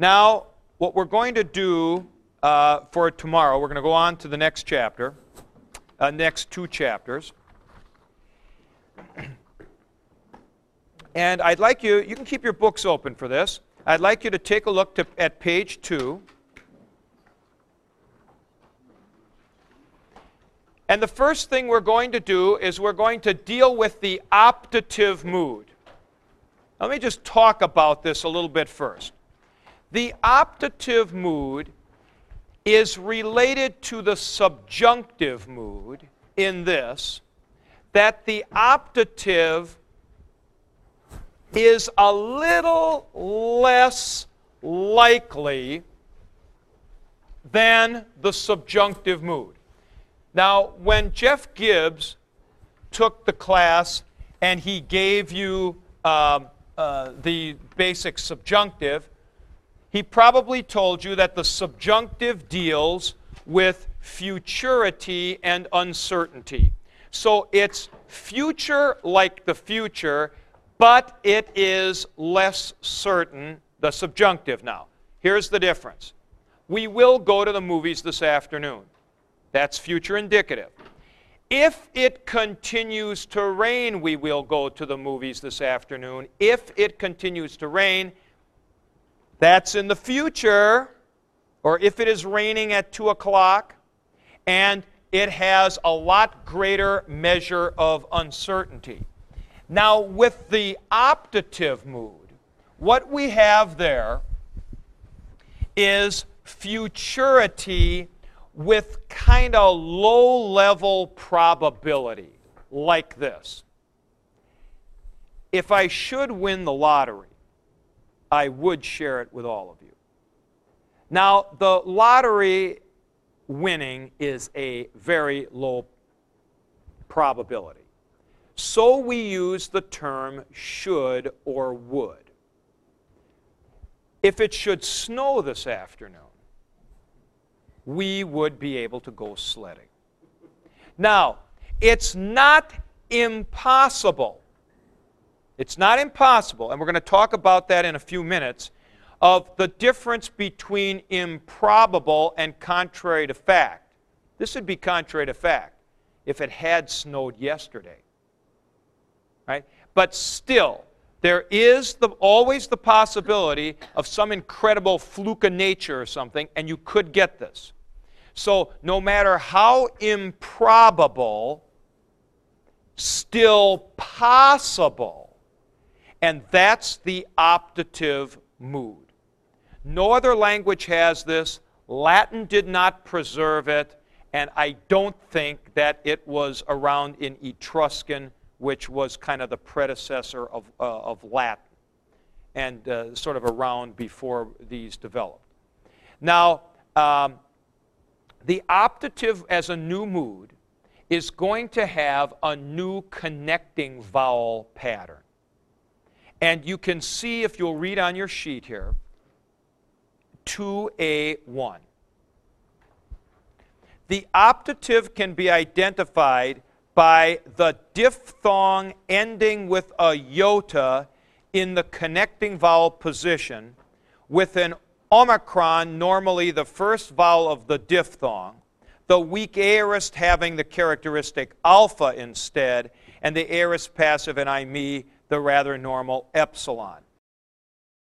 Now, what we're going to do uh, for tomorrow, we're going to go on to the next chapter, uh, next two chapters. And I'd like you, you can keep your books open for this. I'd like you to take a look to, at page two. And the first thing we're going to do is we're going to deal with the optative mood. Let me just talk about this a little bit first. The optative mood is related to the subjunctive mood in this that the optative is a little less likely than the subjunctive mood. Now, when Jeff Gibbs took the class and he gave you uh, uh, the basic subjunctive, he probably told you that the subjunctive deals with futurity and uncertainty. So it's future like the future, but it is less certain, the subjunctive now. Here's the difference. We will go to the movies this afternoon. That's future indicative. If it continues to rain, we will go to the movies this afternoon. If it continues to rain, that's in the future. Or if it is raining at 2 o'clock and it has a lot greater measure of uncertainty. Now, with the optative mood, what we have there is futurity with kind of low level probability, like this. If I should win the lottery, I would share it with all of you. Now, the lottery winning is a very low probability. So we use the term should or would. If it should snow this afternoon, we would be able to go sledding. Now, it's not impossible. It's not impossible, and we're going to talk about that in a few minutes, of the difference between improbable and contrary to fact. This would be contrary to fact if it had snowed yesterday. Right? But still, there is the, always the possibility of some incredible fluke of nature or something, and you could get this. So, no matter how improbable, still possible. And that's the optative mood. No other language has this. Latin did not preserve it, and I don't think that it was around in Etruscan which was kind of the predecessor of, uh, of Latin and uh, sort of around before these developed. Now, um, the optative as a new mood is going to have a new connecting vowel pattern. And you can see, if you'll read on your sheet here, 2A1. The optative can be identified by the diphthong ending with a iota in the connecting vowel position with an omicron, normally the first vowel of the diphthong, the weak aorist having the characteristic alpha instead, and the aorist passive and I me, the rather normal epsilon.